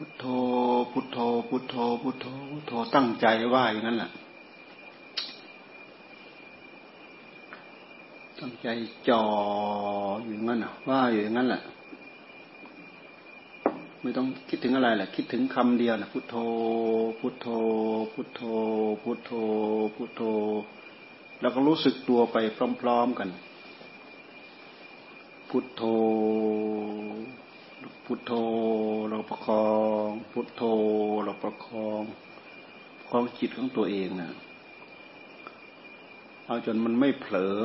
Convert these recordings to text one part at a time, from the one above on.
พุทโธ พุทโธ พุทโธ พุทโธ พุทโธ ตั้งใจว่าอย่างนั้นแหละตั้งใจจ่ออยู่งั้นว่าอยู่อย่างนั้นแหละ ไม่ต้องคิดถึงอะไรแหละ คิดถึงคำเดียวนะพุทโธ พุทโธ พุทโธ พุทโธ พุทโธ แล้วก็รู้สึกตัวไปพร้อม ๆกัน พุทโธ พุทโธเราประคอง พุทโธเราประคองคองจิตของตัวเองนะเอาจนมันไม่เผลอ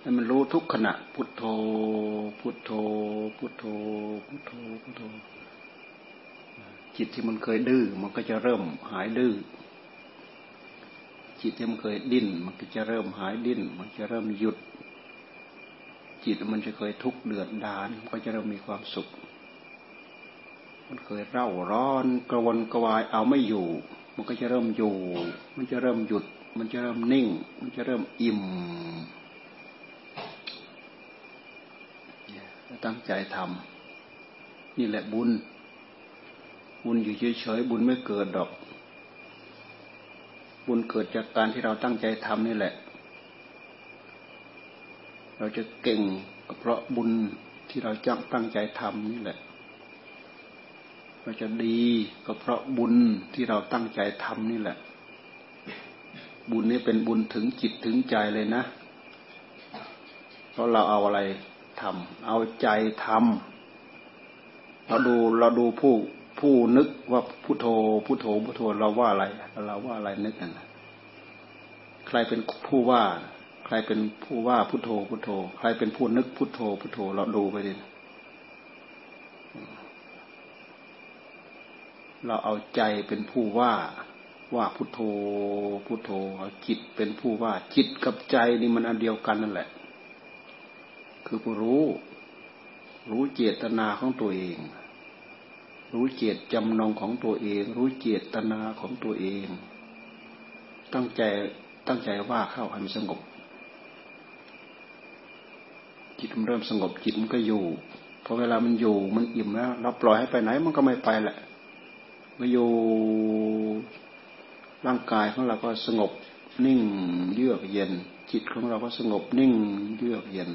ให้มันรู้ทุกขณะ พุทโธ พุทโธ พุทโธ พุทโธ พุทโธ จิตที่มันเคยดื้อมันก็จะเริ่มหายดื้อ จิตที่มันเคยดิ้น มันก็จะเริ่มหายดิ้น มันจะเริ่มหยุด จิตมันจะเคยทุกข์เดือดดานก็จะเริ่มมีความสุข มันเคยเร่าร้อนกระวนกระวายเอาไม่อยู่ มันก็จะเริ่มอยู่ มันจะเริ่มหยุด มันจะเริ่มนิ่ง มันจะเริ่มอิ่มตั้งใจทำนี่แหละบุญ บุญอยู่เฉยๆบุญไม่เกิดดอก บุญเกิดจากการที่เราตั้งใจทำนี่แหละ เราจะเก่งก็เพราะบุญที่เราจังตั้งใจทำนี่แหละ เราจะดีก็เพราะบุญที่เราตั้งใจทำนี่แหละ บุญนี้เป็นบุญถึงจิตถึงใจเลยนะ เพราะเราเอาอะไรทำเอาใจทำเราดูเราดูผู้ผู้นึกว่าพุทโธพุทโธพุทโธเราว่าอะไร เราว่าอะไรนึกกันใครเป็นผู้ว่า ใครเป็นผู้ว่าพุทโธพุทโธ ใครเป็นผู้นึกพุทโธพุทโธ เราดูไปดิเราเอาใจเป็นผู้ว่าว่าพุทโธพุทโธจิตเป็นผู้ว่าจิตกับใจนี่มันอันเดียวกันนั่นแหละ คือผู้รู้ รู้เจตนาของตัวเอง รู้เจตจำนงของตัวเอง รู้เจตนาของตัวเอง ตั้งใจตั้งใจว่าเข้าให้มันสงบ จิตมันเริ่มสงบจิตมันก็อยู่พอเวลามันอยู่มันอิ่มแล้วเราปล่อยให้ไปไหนมันก็ไม่ไปแหละมาอยู่ร่างกายของเราก็สงบนิ่งเยือกเย็น จิตของเราก็สงบนิ่งเยือกเย็น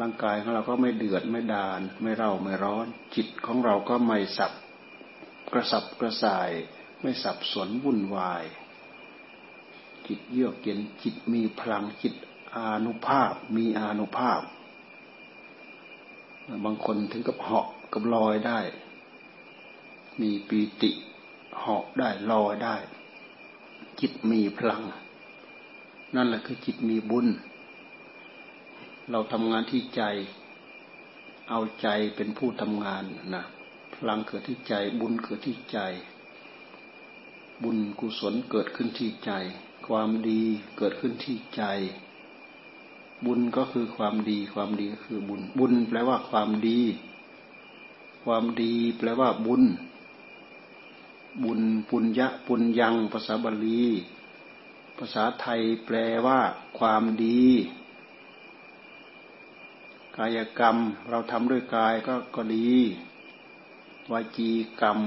ร่างกายของเราก็ไม่เดือดไม่ดาน ไม่เร่าไม่ร้อน จิตของเราก็ไม่สับกระสับกระส่าย ไม่สับสนวุ่นวาย จิตเยือกเย็นจิตมีพลังจิต อานุภาพ มีอานุภาพ บางคนถึงกับเหาะกับลอยได้ มีปีติเหาะได้ลอยได้ จิตมีพลัง นั่นแหละคือจิตมีบุญ เราทำงานที่ใจ เอาใจเป็นผู้ทำงานนะพลังเกิดที่ใจบุญเกิดที่ใจ บุญกุศลเกิดขึ้นที่ใจ ความดีเกิดขึ้นที่ใจ บุญก็คือความดี ความดีก็คือบุญ บุญแปลว่าความดี ความดีแปลว่าบุญ บุญปุญญะปุญญัง ภาษาบาลี ภาษาไทยแปลว่า ความดี กายกรรมเราทำด้วยกายก็ก็ดี วาจีกรรม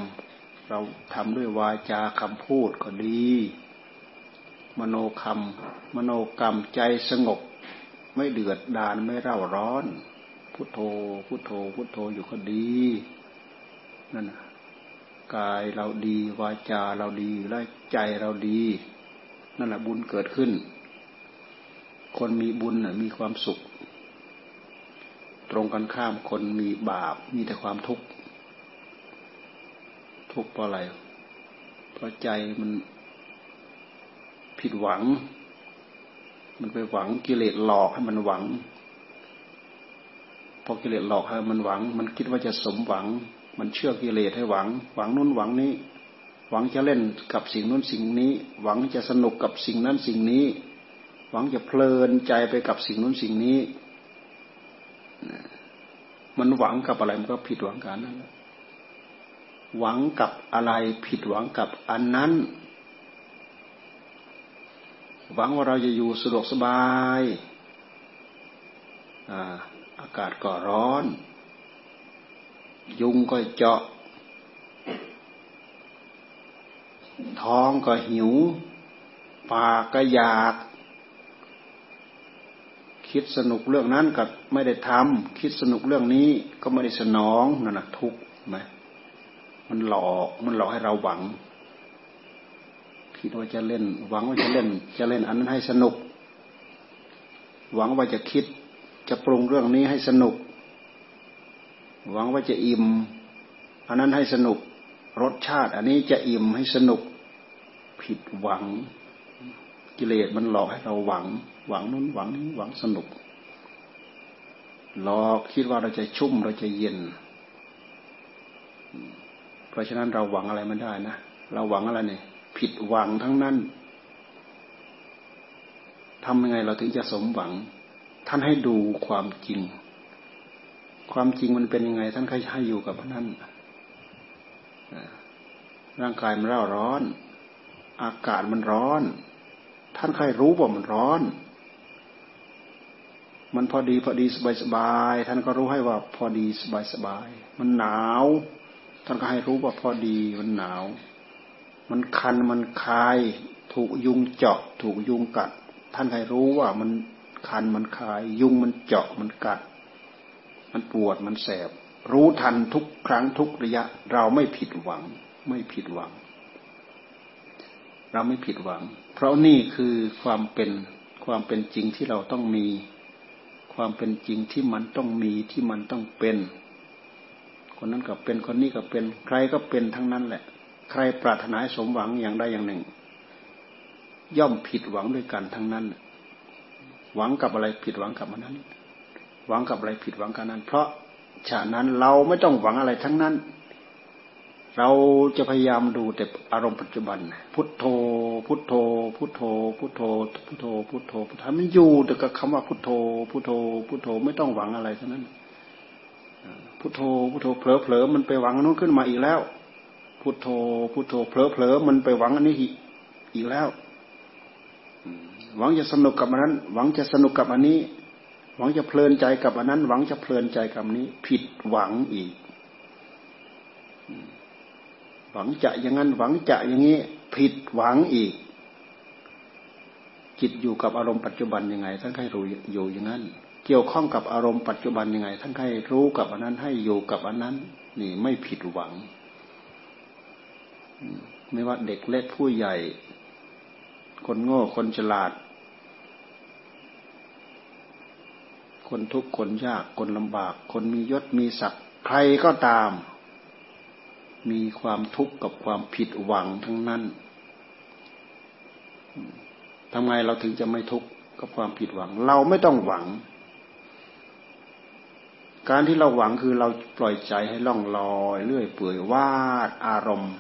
เราทำด้วยวาจาคำพูดก็ดี มโนคำมโนกรรมใจสงบ ไม่เดือดดานไม่เร่าร้อน พุทโธ พุทโธ พุทโธอยู่ก็ดีนั่นนะกายเราดีวาจาเราดีและใจเราดี นั่นแหละบุญเกิดขึ้น คนมีบุญมีความสุข ตรงกันข้ามคนมีบาปมีแต่ความทุกข์ทุกข์เพราะอะไร เพราะใจมันผิดหวัง มันไปหวังกิเลสหลอกให้มันหวังพอกิเลสหลอกให้มันหวัง มันคิดว่าจะสมหวัง มันเชื่อกิเลสให้หวัง หวังนู้นหวังนี้ หวังจะเล่นกับสิ่งนู้นสิ่งนี้ หวังจะสนุกกับสิ่งนั้นสิ่งนี้ หวังจะเพลินใจไปกับสิ่งนู้นสิ่งนี้ มันหวังกับอะไรมันก็ผิดหวังกันนั่นแหละหวังกับอะไรผิดหวังกับอันนั้น หวังว่าเราจะอยู่สะดวกสบายอากาศก็ร้อน ยุงก็เจาะ ท้องก็หิว ปากก็อยาก คิดสนุกเรื่องนั้นกับไม่ได้ทำคิดสนุกเรื่องนี้ก็ไม่ได้สนองนั่นแหะทุกข์ไหมมันหลอกมันหลอกให้เราหวัง คิดว่าจะเล่น หวังว่าจะเล่น จะเล่นอันนั้นให้สนุก หวังว่าจะคิด จะปรุงเรื่องนี้ให้สนุก หวังว่าจะอิ่มอันนั้นให้สนุก รสชาติ อันนี้จะอิ่มให้สนุก ผิดหวัง กิเลสมันหลอกให้เราหวัง หวังนู้นหวังนี้หวังสนุกหลอกคิดว่าเราจะชุ่มเราจะเย็น เพราะฉะนั้นเราหวังอะไรไม่ได้นะเราหวังอะไรเนี่ย ผิดหวังทั้งนั้นทำยังไงเราถึงจะสมหวัง ท่านให้ดูความจริง ความจริงมันเป็นยังไง ท่านให้อยู่กับนั้นร่างกายมันร,ร้อน อากาศมันร้อน ท่านใครรู้ว่ามันร้อน มันพอดีพอดีสบายสบาย ท่านก็รู้ให้ว่าพอดีสบายสบาย มันหนาว ท่านก็ให้รู้ว่าพอดีมันหนาว มันคันมันคาย ถูกยุงเจาะ ถูกยุงกัด ท่านให้รู้ว่ามันคันมันคาย ยุงมันเจาะมันกัด มันปวดมันแสบ รู้ทันทุกครั้งทุกระยะ เราไม่ผิดหวัง ไม่ผิดหวัง เราไม่ผิดหวัง เพราะนี่คือความเป็นความเป็นจริงที่เราต้องมี ความเป็นจริงที่มันต้องมีที่มันต้องเป็น คนนั้นก็เป็นคนนี้ก็เป็นใครก็เป็นทั้งนั้นแหละ ใครปรารถนาสมหวังอย่างใดอย่างหนึ่ง ย่อมผิดหวังด้วยกันทั้งนั้น หวังกับอะไรผิดหวังกับอันนั้น หวังกับอะไรผิดหวังกันนั้น เพราะฉะนั้นเราไม่ต้องหวังอะไรทั้งนั้น เราจะพยายามดูแต่อารมณ์ปัจจุบัน พุทโธ พุทโธ พุทโธ พุทโธ พุทโธ พุทโธพุทโธมันอยู่แต่กับคำว่าพุทโธ พุทโธ พุทโธไม่ต้องหวังอะไรทั้งนั้น พุทโธ พุทโธเผลอเผลอมันไปหวังนู้นขึ้นมาอีกแล้ว พุทโธ พุทโธเผลอเผลอมันไปหวังอันนี้อีกแล้วหวังจะสนุกกับอันนั้น หวังจะสนุกกับอันนี้ หวังจะเพลินใจกับอันนั้น หวังจะเพลินใจกับนี้ ผิดหวังอีก หวังจะอย่างนั้น หวังจะอย่างนี้ ผิดหวังอีก จิตอยู่กับอารมณ์ปัจจุบันยังไง ท่านให้รู้อยู่อย่างนั้น เกี่ยวข้องกับอารมณ์ปัจจุบันยังไง ท่านให้รู้กับอันนั้น ให้อยู่กับอันนั้น นี่ไม่ผิดหวัง ไม่ว่าเด็กเล็กผู้ใหญ่ คนโง่คนฉลาด คนทุกข์คนยากคนลำบาก คนมียศมีศักดิ์ใครก็ตาม มีความทุกข์กับความผิดหวังทั้งนั้นทำไมเราถึงจะไม่ทุกข์กับความผิดหวัง เราไม่ต้องหวัง การที่เราหวังคือเราปล่อยใจให้ล่องลอย เลื่อยเปื่อยวาดอารมณ์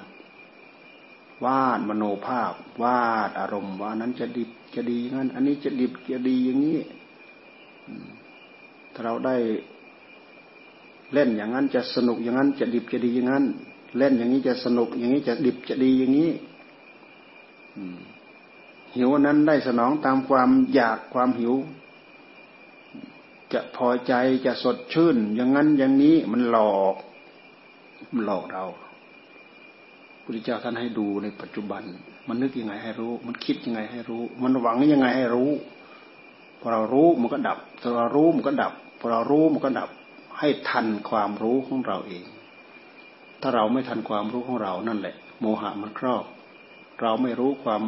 วาดมโนภาพ วาดอารมณ์ว่านั้นจะดิบจะดีงั้น อันนี้จะดิบจะดีอย่างนี้ถ้าเราได้เล่นอย่างนั้นจะสนุกอย่างนั้นจะดิบจะดีอย่างนั้น เล่นอย่างนี้จะสนุก อย่างนี้จะดิบจะดีอย่างนี้หิวนั้นได้สนองตามความอยากความหิว จะพอใจจะสดชื่น อย่างนั้นอย่างนี้มันหลอก มันหลอกเรา พุทธเจ้าท่านให้ดูในปัจจุบัน มันนึกยังไงให้รู้ มันคิดยังไงให้รู้ มันหวังยังไงให้รู้พอเรารู้มันก็ดับพอเรารู้มันก็ดับพอเรารู้มันก็ดับ ให้ทันความรู้ของเราเอง ถ้าเราไม่ทันความรู้ของเรานั่นแหละ โมหะมันครอบ เราไม่รู้ความ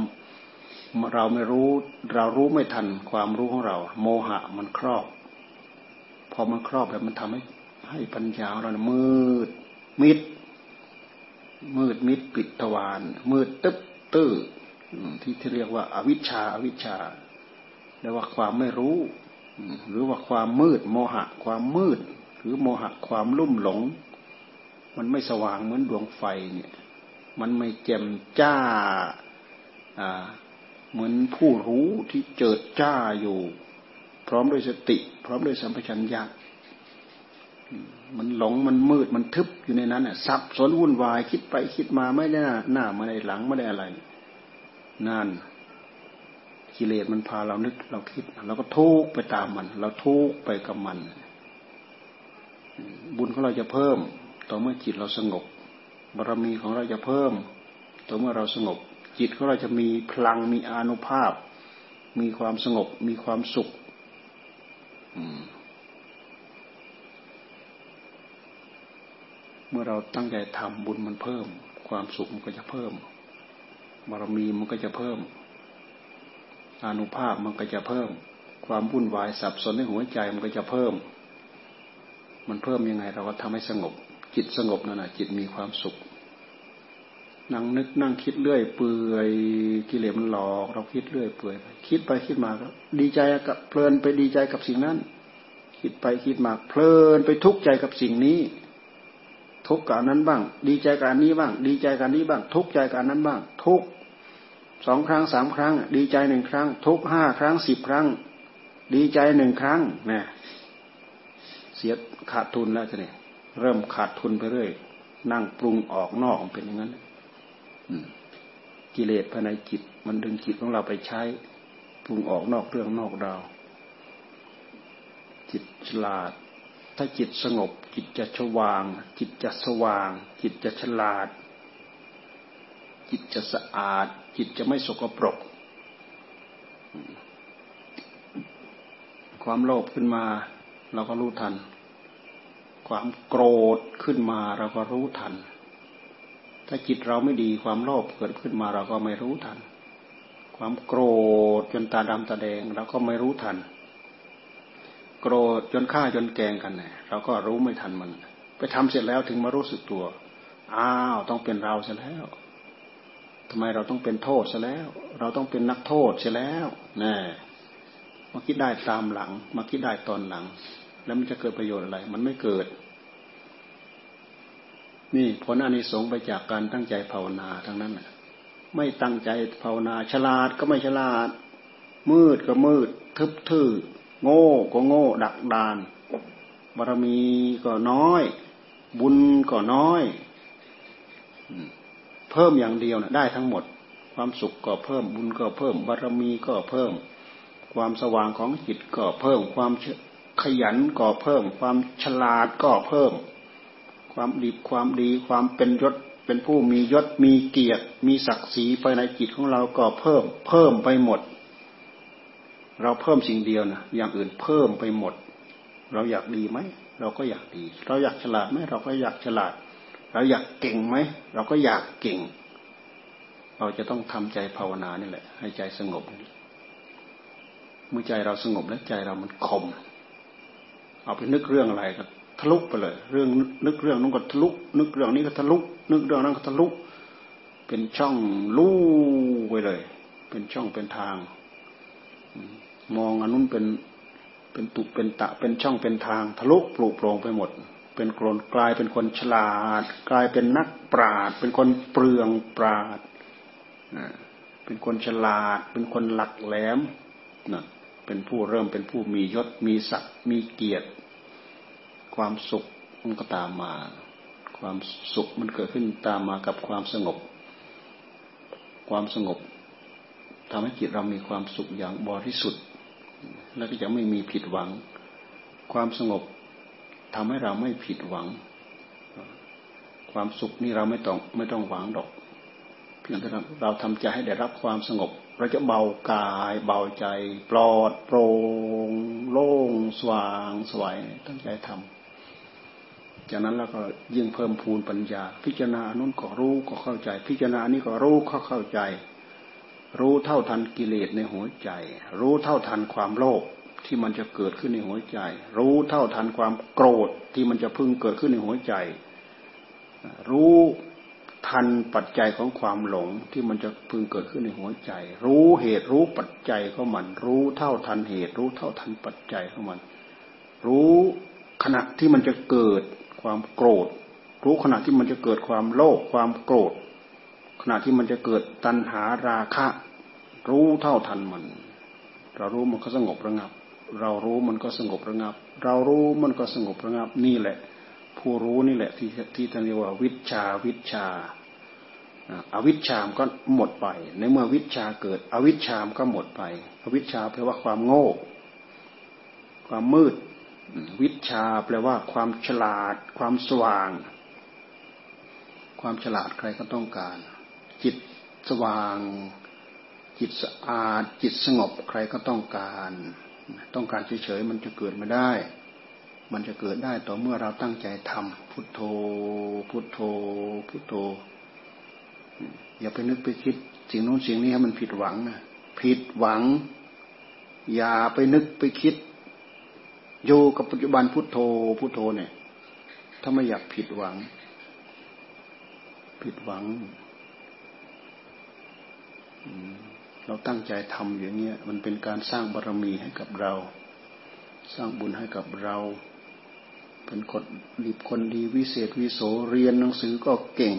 เราไม่รู้ เรารู้ไม่ทันความรู้ของเรา โมหะมันครอบ พอมันครอบแล้วมันทำให้ ให้ปัญญาเรามืดมิด มืดมิดปิดทวารมืดตึ๊บตื้อที่ที่เรียกว่าอาวิชชาอาวิชชาเรียกว่าความไม่รู้ หรือว่าความมืดโมหะ ความมืด หรือโมหะความลุ่มหลง มันไม่สว่างเหมือนดวงไฟเนี่ย มันไม่แจ่มจ้าเหมือนผู้รู้ที่เจิดจ้าอยู่ พร้อมด้วยสติ พร้อมด้วยสัมปชัญญะ มันหลงมันมืดมันทึบอยู่ในนั้นอะสับสนวุ่นวายคิดไปคิดมาไม่ได้หน้าไม่ได้หลังไม่ได้อะไรนั่นกิเลสมันพาเรานึกเราคิดเราก็ทุกไปตามมัน เราทุกไปกับมัน บุญของเราจะเพิ่ม ต่อเมื่อจิตเราสงบบารมีของเราจะเพิ่ม ต่อเมื่อเราสงบ จิตของเราจะมีพลังมีอานุภาพ มีความสงบ มีความสุข เมื่อเราตั้งใจทำบุญมันเพิ่ม ความสุขมันก็จะเพิ่มบารมีมันก็จะเพิ่มอนุภาพมันก็จะเพิ่ม ความวุ่นวายสับสนในหัวใจมันก็จะเพิ่ม มันเพิ่มยังไง เราก็ทำให้สงบ จิตสงบนั่นแหะจิตมีความสุข นั่งนึกนั่งคิดเรื่อยเปื่อยกิเลสมันหลอก เราคิดเรื่อยเปื่อยคิดไปคิดมาก็ดีใจกับเพลินไปดีใจกับสิ่งนั้น คิดไปคิดมาเพลินไปทุกข์ใจกับสิ่งนี้ ทุกข์กับนั้นบ้าง ดีใจกับนี้บ้าง ดีใจกับนี้บ้าง ทุกข์ใจกับนั้นบ้าง ทุกสองครั้งสามครั้ง ดีใจหนึ่งครั้ง ทุกห้าครั้งสิบครั้ง ดีใจหนึ่งครั้งนะเสียขาดทุนแล้วจะเนี่ยเริ่มขาดทุนไปเรื่อยนั่งปรุงออกนอกเป็นอย่างนั้นกิเลสภายในจิต มันดึงจิตของเราไปใช้ ปรุงออกนอกเรื่องนอกราวจิตฉลาด ถ้าจิตสงบ จิตจะชวาง จิตจะสว่าง จิตจะฉลาด จิตจะสะอาด จิตจะไม่สกปรก ความโลภขึ้นมา เราก็รู้ทัน ความโกรธขึ้นมาเราก็รู้ทัน ถ้าจิตเราไม่ดีความโลภเกิดขึ้นมาเราก็ไม่รู้ทัน ความโกรธจนตาดำตาแดงเราก็ไม่รู้ทัน โกรธจนฆ่าจนแกงกันเนี่ยเราก็รู้ไม่ทันมัน ไปทำเสร็จแล้วถึงมารู้สึกตัว อ้าวต้องเป็นเราเสียแล้วทำไมเราต้องเป็นโทษซะแล้ว เราต้องเป็นนักโทษเสียแล้วนะมาคิดได้ตามหลัง มาคิดได้ตอนหลัง แล้วมันจะเกิดประโยชน์อะไร มันไม่เกิด นี่ผลอานิสงส์ไปจากการตั้งใจภาวนาทั้งนั้นไม่ตั้งใจภาวนาฉลาดก็ไม่ฉลาด มืดก็มืด ทึบทื่อ โง่ก็โง่ ดักดาน บารมีก็น้อย บุญก็น้อย เพิ่มอย่างเดียวนะได้ทั้งหมด ความสุขก็เพิ่มบุญก็เพิ่ม บารมีก็เพิ่ม ความสว่างของจิตก็เพิ่ม ความขยันก็เพิ่ม ความฉลาดก็เพิ่ม ความดีความดีความเป็นยศเป็นผู้มียศมีเกียรติ มีศักดิ์ศรีภายในจิตของเราก็เพิ่ม เพิ่มไปหมด เราเพิ่มสิ่งเดียวนะอย่างอื่นเพิ่มไปหมด เราอยากดีไหมเราก็อยากดี เราอยากฉลาดไหมเราก็อยากฉลาด เราอยากเก่งไหมเราก็อยากเก่ง เราจะต้องทำใจภาวนานี่แหละ ให้ใจสงบเมื่อใจเราสงบแล้วใจเรามันคม เอาไปนึกเรื่องอะไรก็ทะลุไปเลย เรื่องนึกเรื่องนู้นก็ทะลุนึกเรื่องนี้ก็ทะลุนึกเรื่องนั้นก็ทะลุเป็นช่องลู่ไปเลย เป็นช่องเป็นทาง มองอันนู้นเป็นเป็นตุเป็นตะเป็นช่องเป็นทางทะลุปลุกโปร่งไปหมด เป็นคนกลายเป็นคนฉลาด กลายเป็นนักปราดเป็นคนเปลืองปราดเป็นคนฉลาด เป็นคนหลักแหลมนะเป็นผู้เริ่มเป็นผู้มียศมีศักดิ์มีเกียรติ ความสุขมันก็ตามมา ความสุขมันเกิดขึ้นตามมากับความสงบ ความสงบทำให้จิตเรามีความสุขอย่างบริสุทธิ์ แล้วก็จะไม่มีผิดหวัง ความสงบทำให้เราไม่ผิดหวัง ความสุขนี่เราไม่ต้องไม่ต้องหวังดอกเพียงแต่เราทำใจให้ได้รับความสงบ เราจะเบากายเบาใจ ปลอดโปร่งโล่งสว่างสวยตั้งใจทำจากนั้นเราก็ยิ่งเพิ่มพูนปัญญา พิจารณานุ่นก็รู้ก็เข้าใจ พิจารณานี้ก็รู้เข้าเข้าใจ รู้เท่าทันกิเลสในหัวใจ รู้เท่าทันความโลภที่มันจะเกิดขึ้นในหัวใจ รู้เท่าทันความโกรธที่มันจะพึงเกิดขึ้นในหัวใจ รู้ทันปัจจัยของความหลงที่มันจะพึงเกิดขึ้นในหัวใจ รู้เหตุรู้ปัจจัยของมัน รู้เท่าทันเหตุ รู้เท่าทันปัจจัยของมัน รู้ขณะที่มันจะเกิดความโกรธ รู้ขณะที่มันจะเกิดความโลภความโกรธ ขณะที่มันจะเกิดตัณหาราคะ รู้เท่าทันมัน เรารู้มันก็สงบระงับ เรารู้มันก็สงบระงับ เรารู้มันก็สงบระงับนี่แหละ ผู้รู้นี่แหละที่ที่ท่านเรียกว่าวิชาวิชาอาวิชามก็หมดไป ในเมื่อวิชาเกิด อวิชามก็หมดไป อวิชาแปลว่าความโง่ ความมืด วิชาแปลว่าความฉลาด ความสว่าง ความฉลาดใครก็ต้องการ จิตสว่าง จิตสะอาด จิตสงบใครก็ต้องการ ต้องการเฉยๆมันจะเกิดไม่ได้ มันจะเกิดได้ต่อเมื่อเราตั้งใจทำพุทโธ พุทโธ พุทโธ อย่าไปนึกไปคิดสิ่งโน้นสิ่งนี้ให้มันผิดหวังนะผิดหวัง อย่าไปนึกไปคิดอยู่กับปัจจุบันพุทโธพุทโธเนี่ย ถ้าไม่อยากผิดหวัง ผิดหวัง เราตั้งใจทำอย่างเงี้ยมันเป็นการสร้างบารรมีให้กับเรา สร้างบุญให้กับเรา เป็นคนดีคนดีวิเศษวิโสเรียนหนังสือก็เก่ง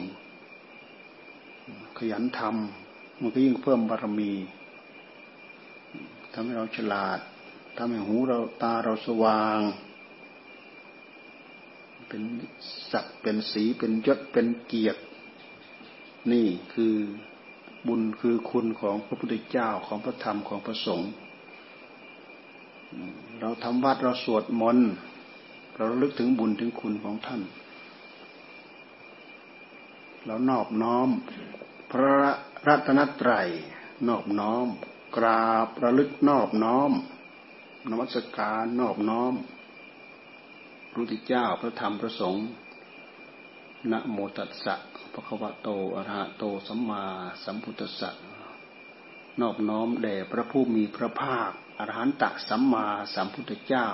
ขยันทำมันก็ยิ่งเพิ่มบารรมีทำให้เราฉลาดทำให้หูเราตาเราสว่าง เป็นศักดิ์เป็นสีเป็นยศเป็นเกียรติ นี่คือ บุญคือคุณของพระพุทธเจ้าของพระธรรมของพระสงฆ์เราทำวัดเราสวดมนต์เราลึกถึงบุญถึงคุณของท่าน เรานอบน้อม พระรัตนตรัยนอบน้อม กราบระลึกนอบน้อมนวัตการนอบน้อมพระพุทธเจ้าพระธรรมพระสงฆ์ นะโมตัสสะพระควะโตอะระหะโตสัมมาสัมพุทธัสสะนอบน้อมแด่พระผู้มีพระภาคอรหันตสัมมาสัมพุทธเจ้า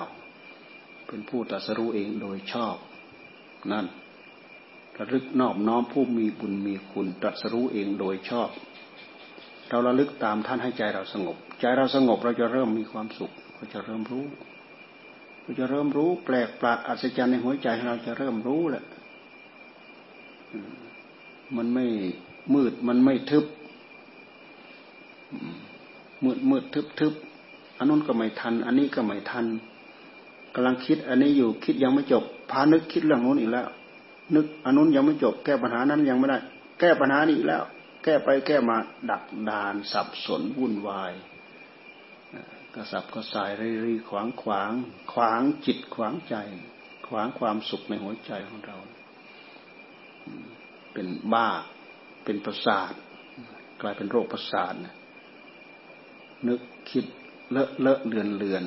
เป็นผู้ตรัสรู้เองโดยชอบ นั่นระลึกนอบน้อมผู้มีบุญมีคุณตรัสรู้เองโดยชอบ เราระลึกตามท่านให้ใจเราสงบ ใจเราสงบเราจะเริ่มมีความสุขเราจะเริ่มรู้ เราจะเริ่มรู้แปลกประหลาดอัศจรรย์ในหัวใจเราจะเริ่มรู้แหละ มันไม่มืดมันไม่ทึบ มืดมืดทึบทึบอันนู้นก็ไม่ทัน อันนี้ก็ไม่ทันกำลังคิด อันนี้อยู่คิดยังไม่จบพานึกคิดเรื่องนู้นอีกแล้ว นึกอันนู้นยังไม่จบ แก้ปัญหานั้นยังไม่ได้ แก้ปัญหานี้อีกแล้ว แก้ไปแก้มาดักดาน สับสนวุ่นวายกระสับกระส่ายรีรีขวางขวาง ขวางจิตขวางใจ ขวางความสุขในหัวใจของเรา เป็นบ้า เป็นประสาท กลายเป็นโรคประสาทนึกคิดเลอะเลอะเลือนเลือน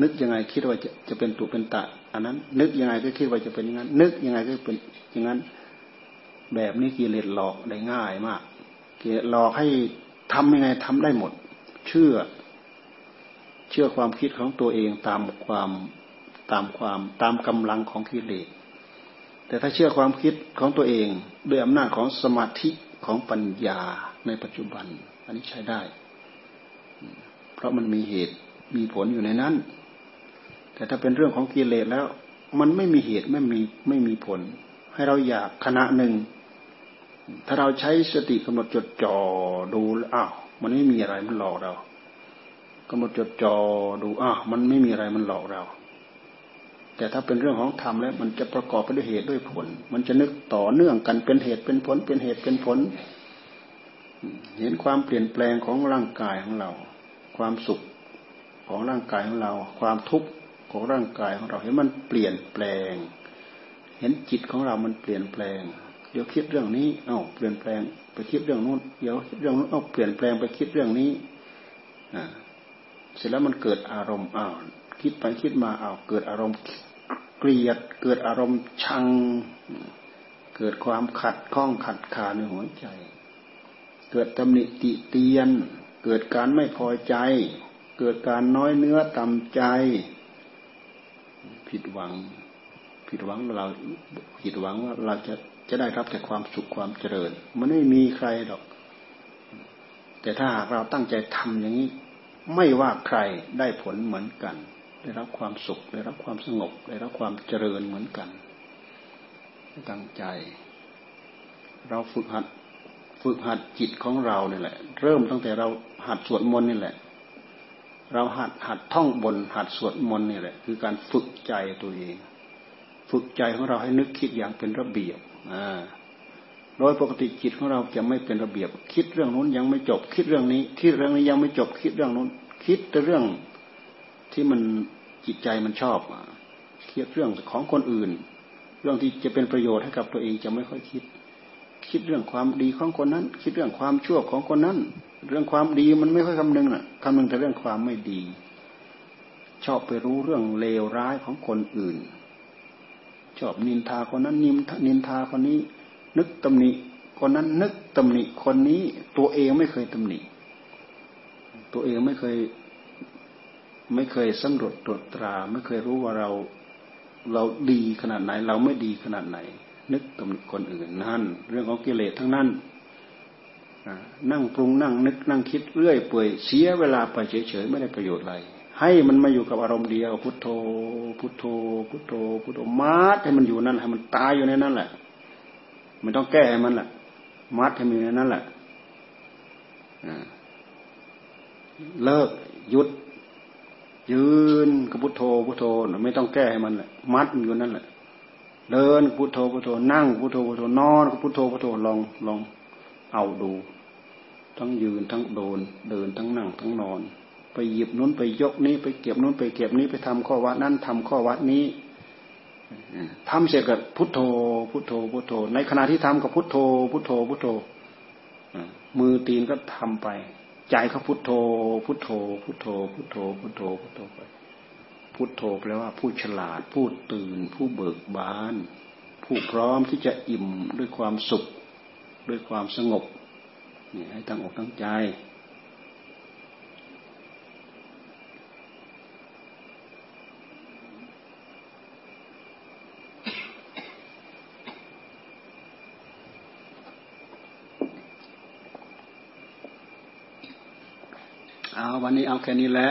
นึกยังไงคิดว่าจะจะเป็นตุเป็นตะ อันนั้น นึกยังไงก็คิดว่าจะเป็นอย่างนั้น นึกยังไงก็เป็นอย่างนั้น แบบนี้กิเลสหลอกได้ง่ายมากกิเลสหลอกให้ทำยังไงทำได้หมด เชื่อ เชื่อความคิดของตัวเองตามความตามความตามกำลังของกิเลส แต่ถ้าเชื่อความคิดของตัวเองด้วยอำนาจของสมาธิของปัญญาในปัจจุบัน อันนี้ใช้ได้ เพราะมันมีเหตุมีผลอยู่ในนั้น แต่ถ้าเป็นเรื่องของกิเลสแล้ว มันไม่มีเหตุไม่มีไม่มีผล ให้เราอยากขณะหนึ่ง ถ้าเราใช้สติกำหนดจดจ่อดูอ้าวมันไม่มีอะไรมันหลอกเรากำหนดจดจ่อดูอ้าวมันไม่มีอะไรมันหลอกเรา แต่ถ้าเป็นเรื่องของธรรมแล้วมันจะประกอบไปด้วยเหตุด้วยผล มันจะนึกต่อเนื่องกันเป็นเหตุเป็นผล เป็นเหตุเป็นผล เห็นความเปลี่ยนแปลงของร่างกายของเรา ความสุขของร่างกายของเรา ความทุกข์ของร่างกายของเราเห็นมันเปลี่ยนแปลง เห็นจิตของเรามันเปลี่ยนแปลง เดี๋ยวคิดเรื่องนี้ เอ้าเปลี่ยนแปลง ไปคิดเรื่องนู้น เดี๋ยวคิดเรื่องนู้นเอ้าเปลี่ยนแปลงไปคิดเรื่องนี้อ่าเสร็จแล้วมันเกิดอารมณ์อ้าว คิดไปคิดมาเอาเกิดอารมณ์เกลียด เกิดอารมณ์ชัง เกิดความขัดข้องขัดขาในหัวใจ เกิดตำหนิติเตียน เกิดการไม่พอใจ เกิดการน้อยเนื้อต่ำใจ ผิดหวัง ผิดหวังเราผิดหวังว่าเราจะจะได้รับแต่ความสุขความเจริญ มันไม่มีใครหรอก แต่ถ้าหากเราตั้งใจทำอย่างนี้ ไม่ว่าใครได้ผลเหมือนกัน ได้รับความสุข ได้รับความสงบ ได้รับความเจริญเหมือนกัน ตั้งใจ เราฝึกหัดฝึกหัดจิตของเราเนี่ยแหละ เริ่มตั้งแต่เราหัดสวดมนต์นี่แหละ เราหัดหัดท่องบน หัดสวดมนต์นี่แหละ คือการฝึกใจตัวเอง ฝึกใจของเราให้นึกคิดอย่างเป็นระเบียบอ่าโดยปกติจิตของเราจะไม่เป็นระเบียบ คิดเรื่องนู้นยังไม่จบ คิดเรื่องนี้ คิดเรื่องนี้ยังไม่จบ คิดเรื่องนู้น คิดแต่เรื่อง ที่มันจิตใจมันชอบเคิดเรื่องของคนอื่น เรื่องที่จะเป็นประโยชน์ให้กับตัวเองจะไม่ค่อยคิด คิดเรื่องความดีของคนนั้น คิดเรื่องความชั่วของคนนั้น เรื่องความดีมันไม่ค่อยคำนึงน่ะคำนึงแต่เรื่องความไม่ดี ชอบไปรู้เรื่องเลวร้ายของคนอื่น ชอบนินทาคนนั้นนินนินทาคนนี้ นึกตำหนิคนนั้นนึกตำหนิคนนี้ตัวเองไม่เคยตำหนิตัวเองไม่เคย ไม่เคยสำรวจตรวจตรา ไม่เคยรู้ว่าเราเราดีขนาดไหน เราไม่ดีขนาดไหน นึกตำหนิคนอื่นนั่น เรื่องของกิเลสทั้งนั้นนั่งปรุงนั่งนึกนั่งคิดเรื่อยเปื่อยเสียเวลาไปเฉยๆไม่ได้ประโยชน์อะไร ให้มันมาอยู่กับอารมณ์เดียว พุทโธ พุทโธ พุทโธ พุทโธมาดให้มันอยู่นั่นให้มันตายอยู่ในนั่นแหละไม่ต้องแก้ให้มันแหละมัดให้มันอยู่ในนั่นแหละเลิกหยุด ยืนกับพุทโธพุทโธไม่ต้องแก้ให้มันแหละมัดมันอยู่นั่นแหละ เดินพุทโธพุทโธนั่งพุทโธพุทโธนอนกับพุทโธพุทโธลองลองเอาดู ทั้งยืนทั้งโดน เดินทั้งนั่งทั้งนอน ไปหยิบนู้นไปยกนี้ไปเก็บนู้นไปเก็บนี้ไปทำข้อวัดนั้นทำข้อวัดนี้ทำเสร็จกับพุทโธ พุทโธพุทโธ ในขณะที่ทำกับพุทโธ พุทโธพุทโธมือตีนก็ทำไป ใจเขาพุทโธ พุทโธ พุทโธ พุทโธ พุทโธ พุทโธไปพุทโธแปลว่าผู้ฉลาด ผู้ตื่น ผู้เบิกบาน ผู้พร้อมที่จะอิ่มด้วยความสุข ด้วยความสงบนี่ให้ตั้งอกตั้งใจ เอา วันนี้เอาแค่นี้แหละ